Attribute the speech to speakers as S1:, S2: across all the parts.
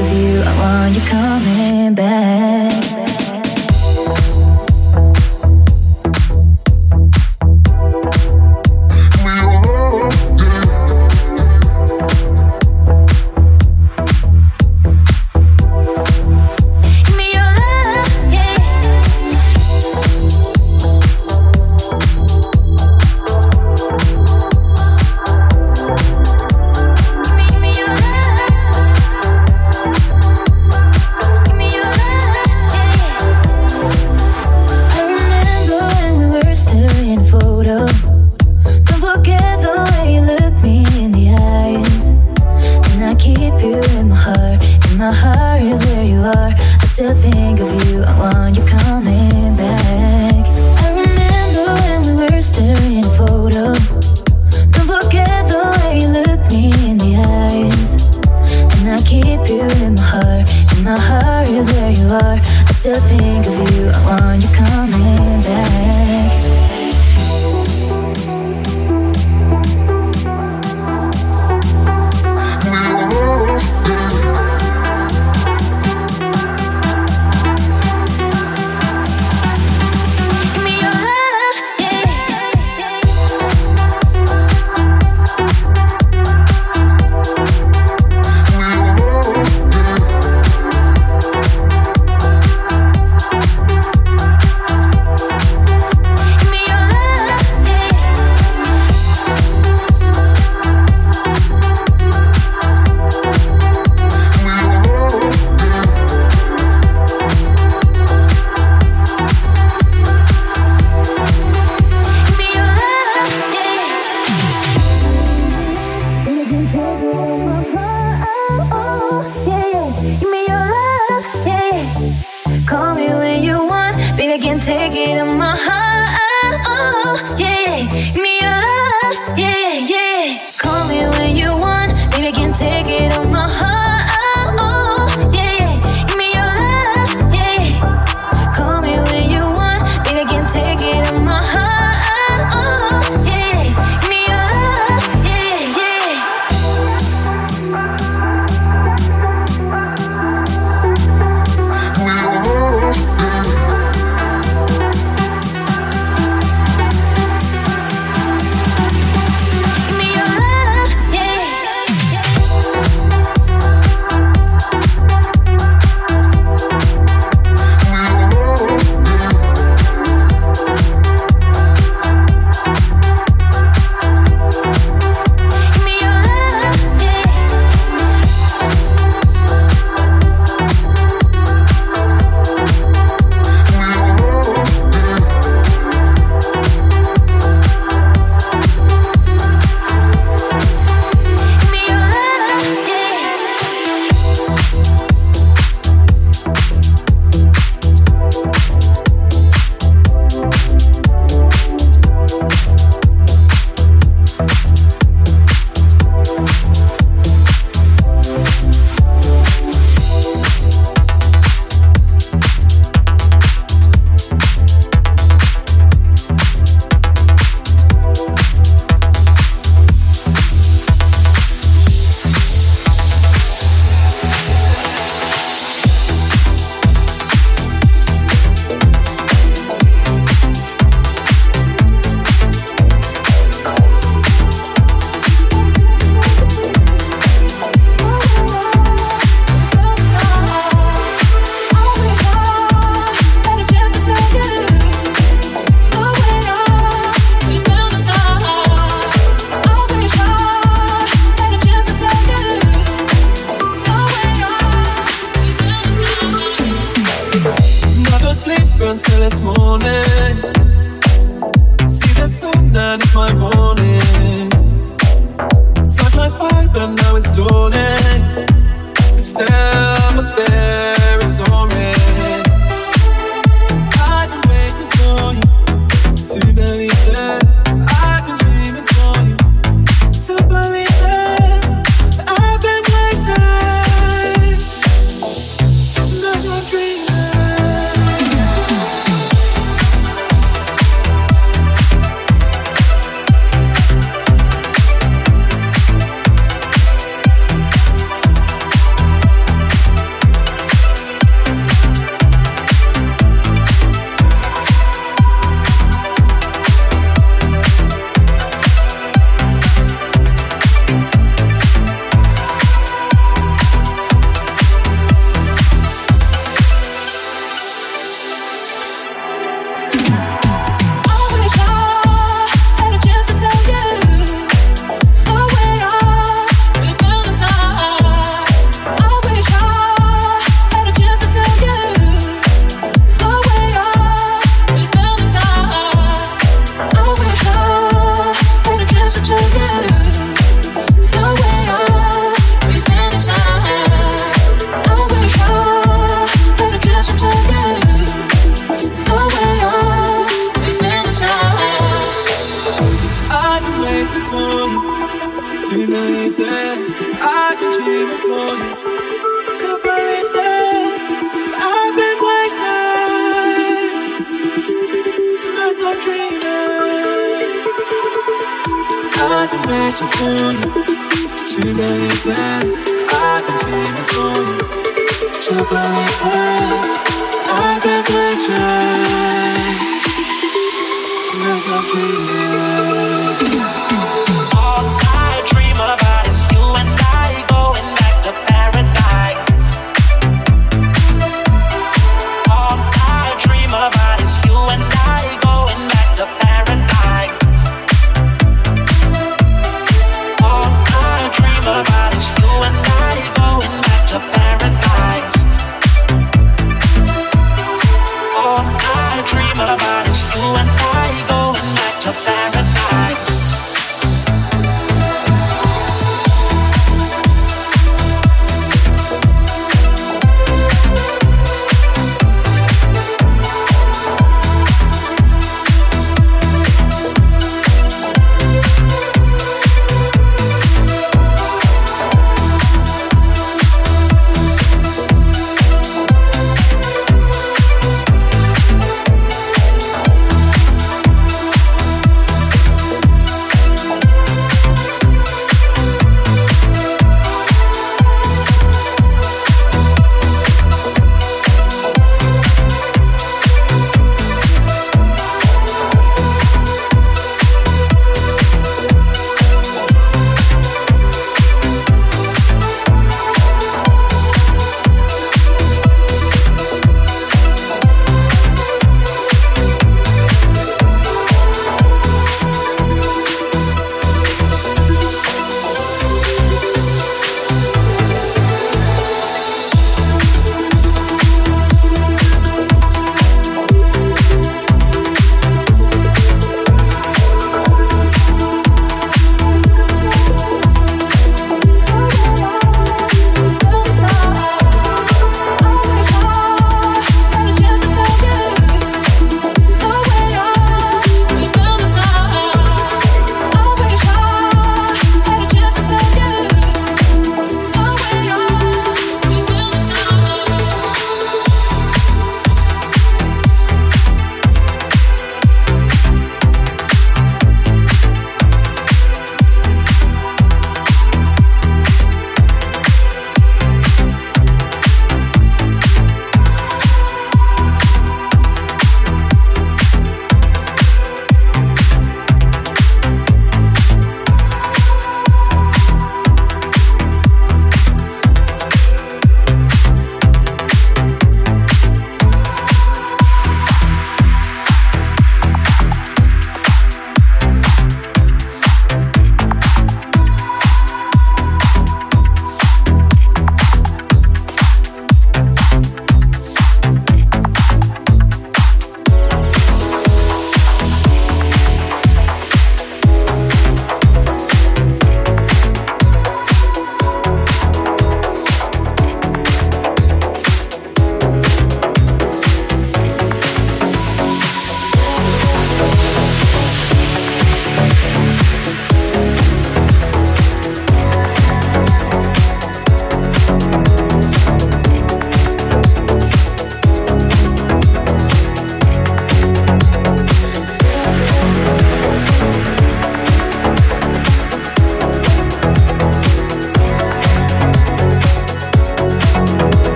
S1: of you, I want you coming back.
S2: atmosphere.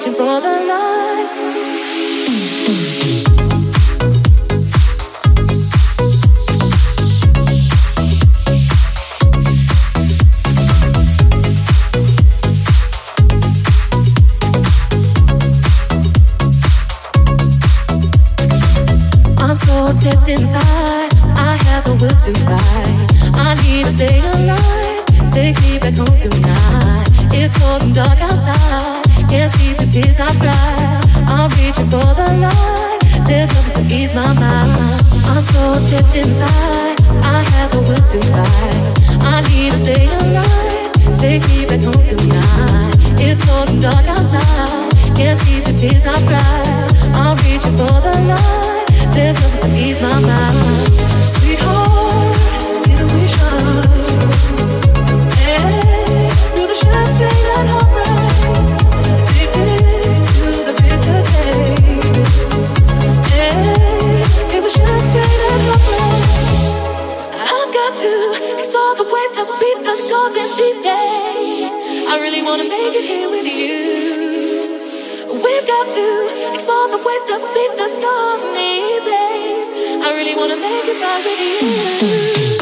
S3: Reaching for ease my mind. I'm so dipped inside. I have a will to fight. I need to stay alive. Take me back home tonight. It's cold and dark outside. Can't see the tears I cry. I'm reaching for the light. There's nothing to ease my mind. Sweetheart, didn't we shine? the scars in these days. I really wanna make it here with you. We've got to explore the ways to beat the scars in these days. I really wanna make it right with you.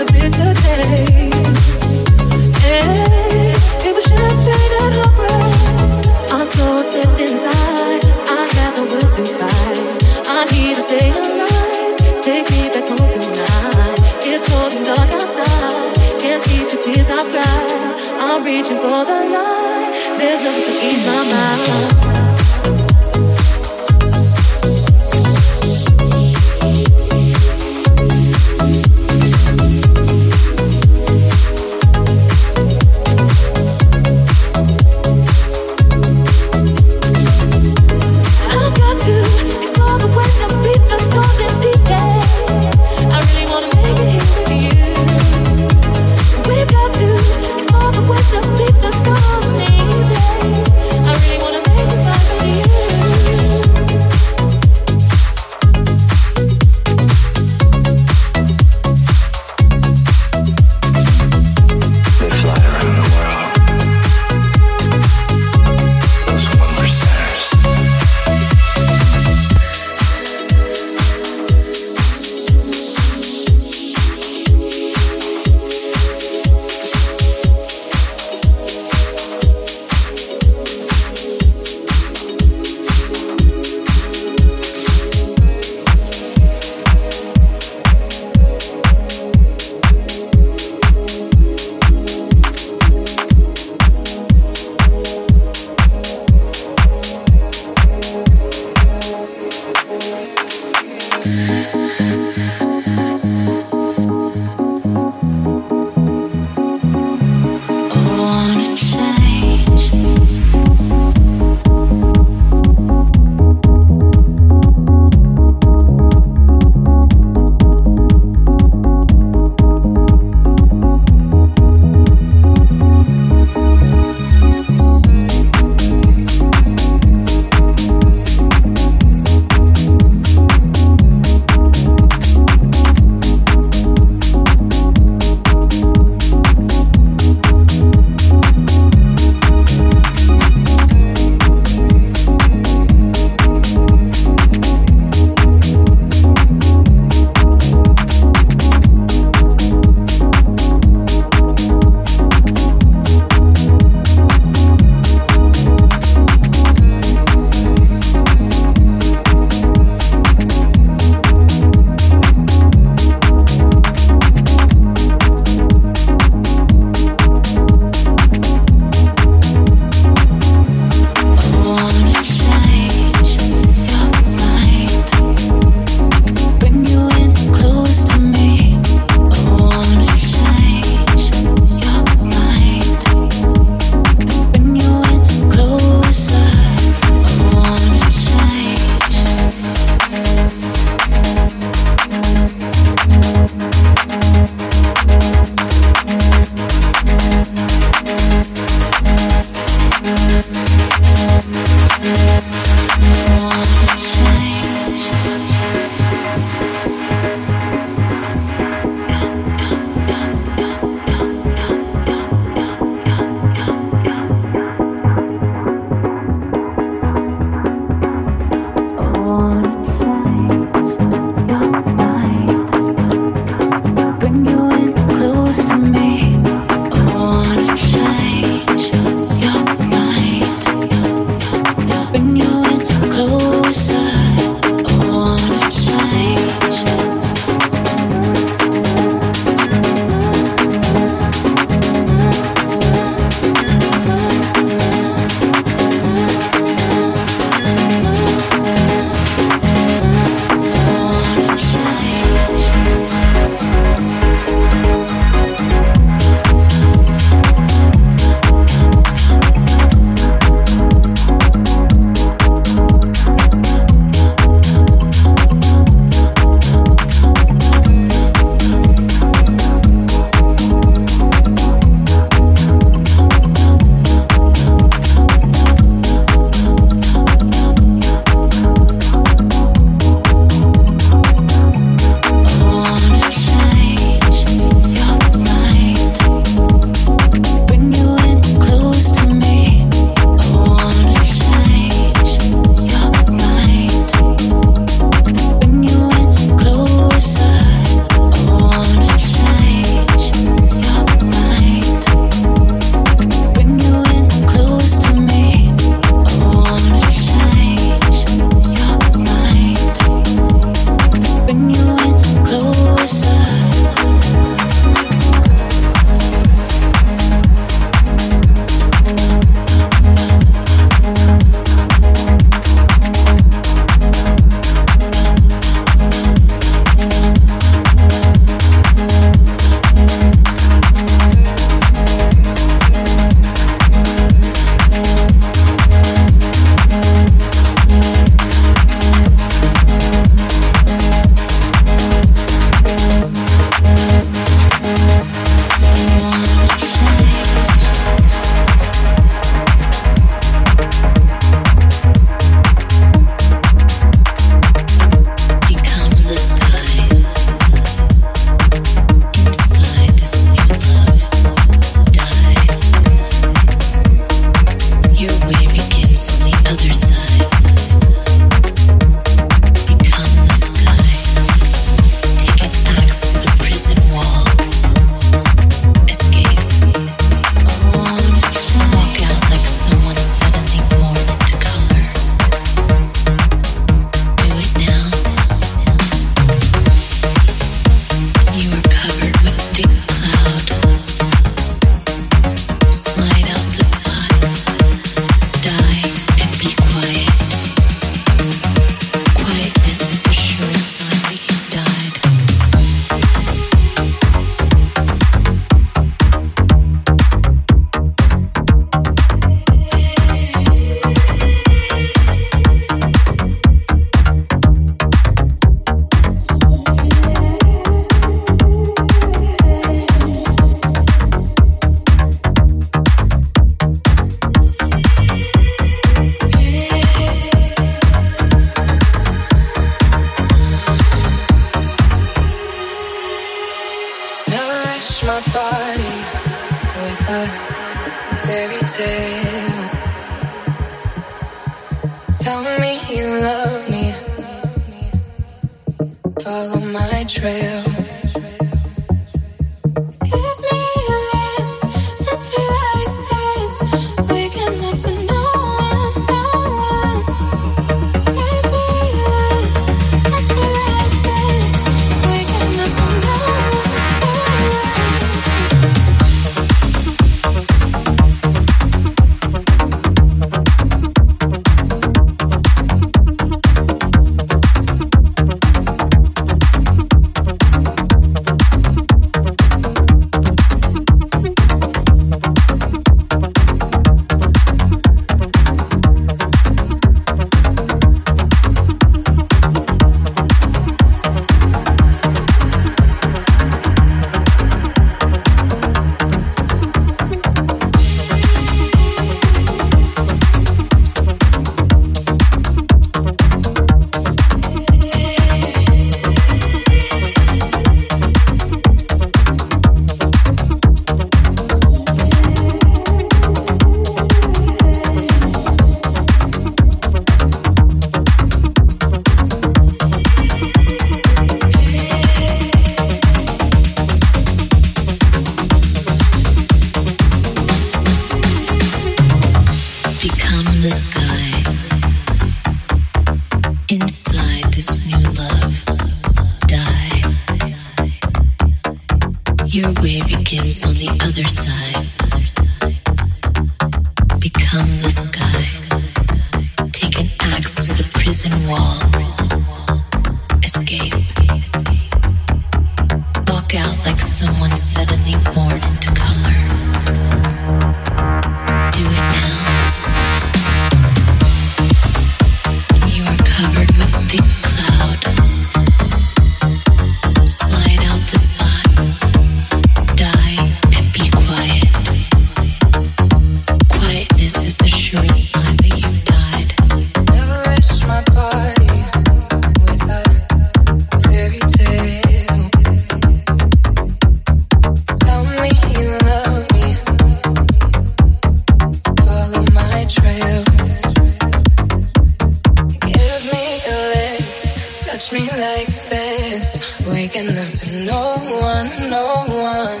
S4: no one.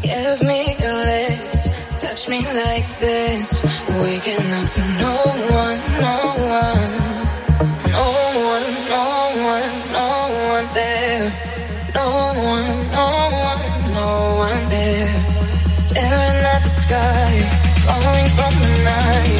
S4: Give me a lips, touch me like this. Waking up to no one, no one. No one, no one, no one there. No one, no one, no one there. Staring at the sky, falling from the night.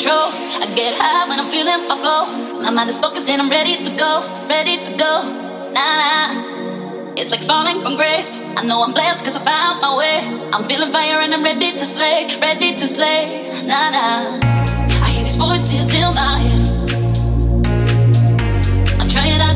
S5: control. I get high when I'm feeling my flow. My mind is focused and I'm ready to go, ready to go. Nah, nah. It's like falling from grace. I know I'm blessed cause I found my way. I'm feeling fire and I'm ready to slay, ready to slay. Nah, nah. I hear these voices in my head. I'm trying out.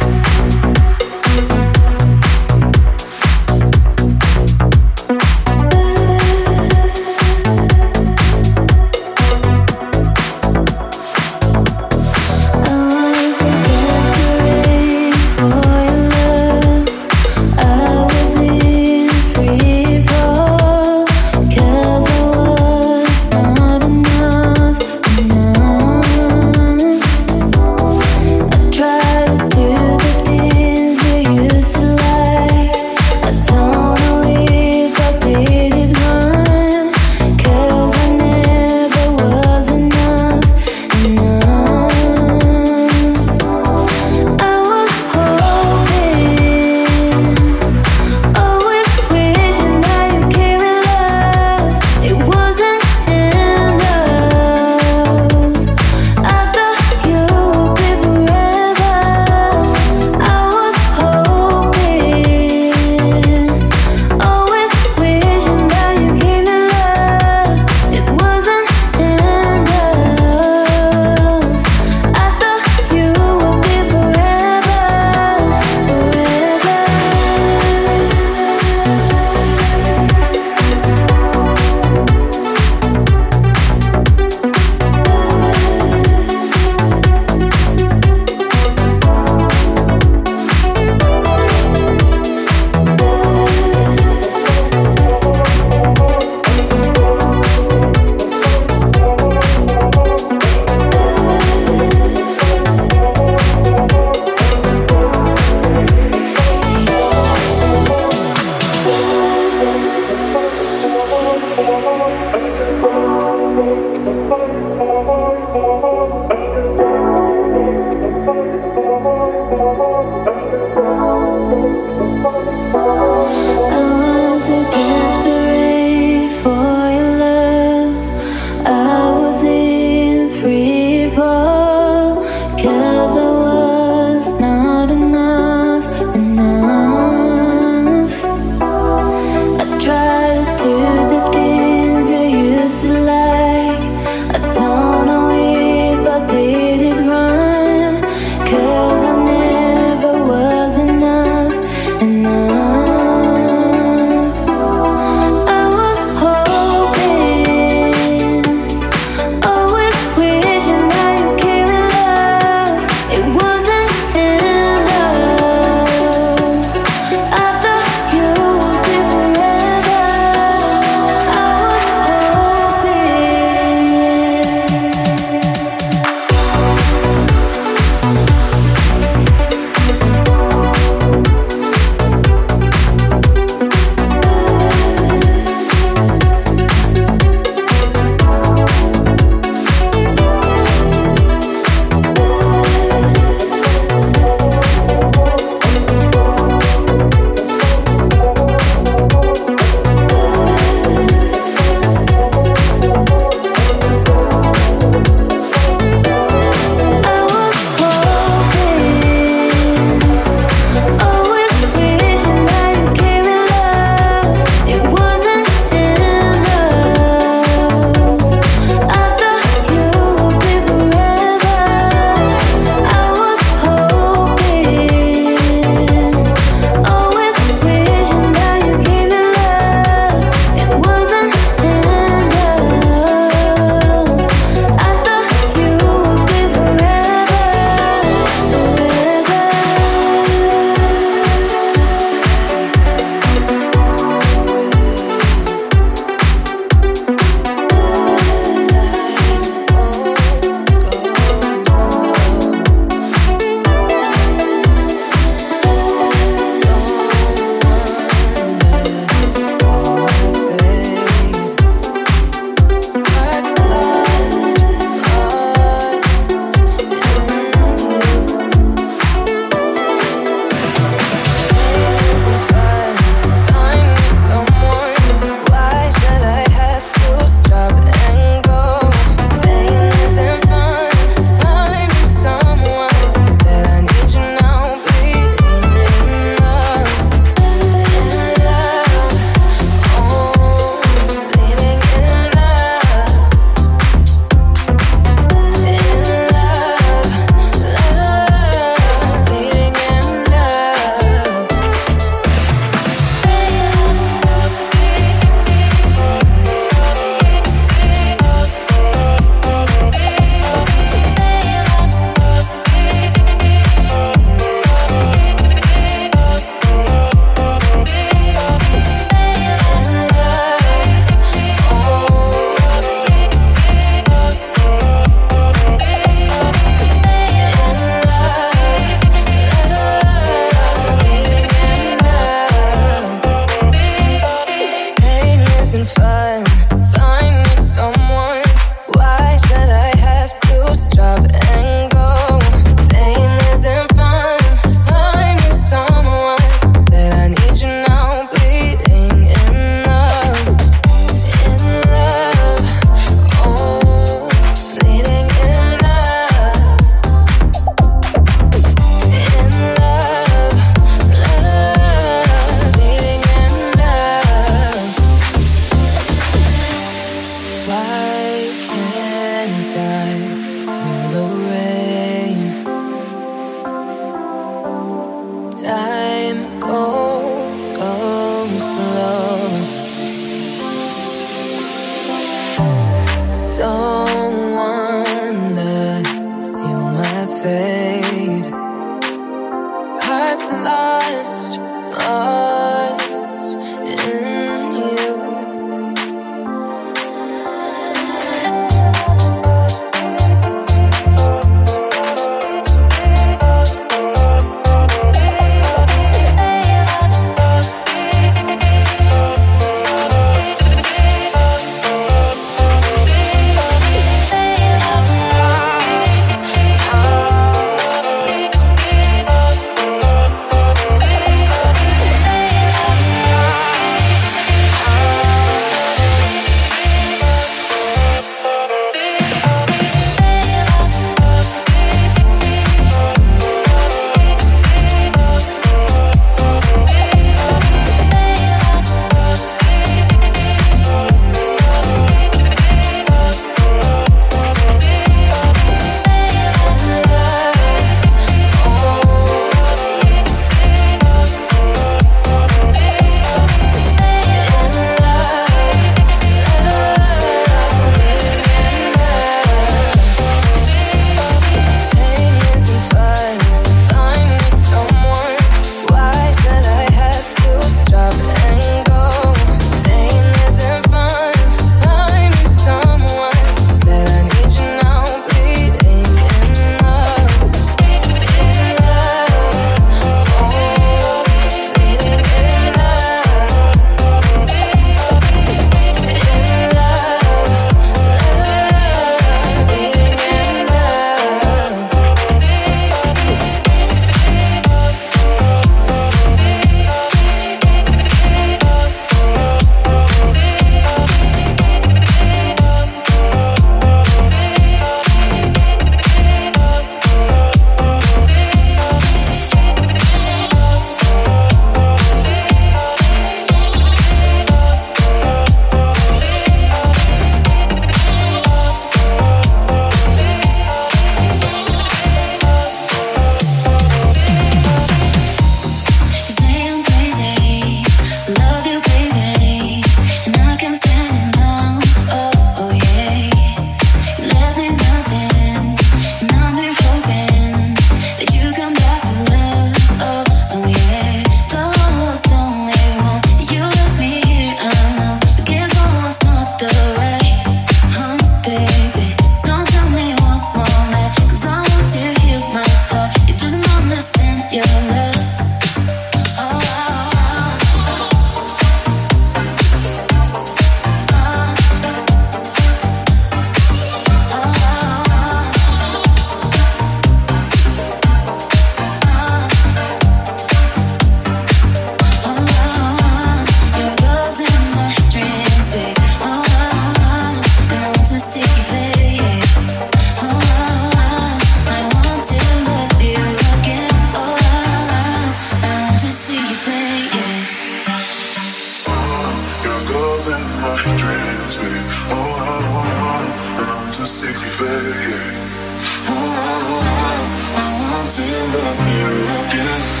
S6: love you again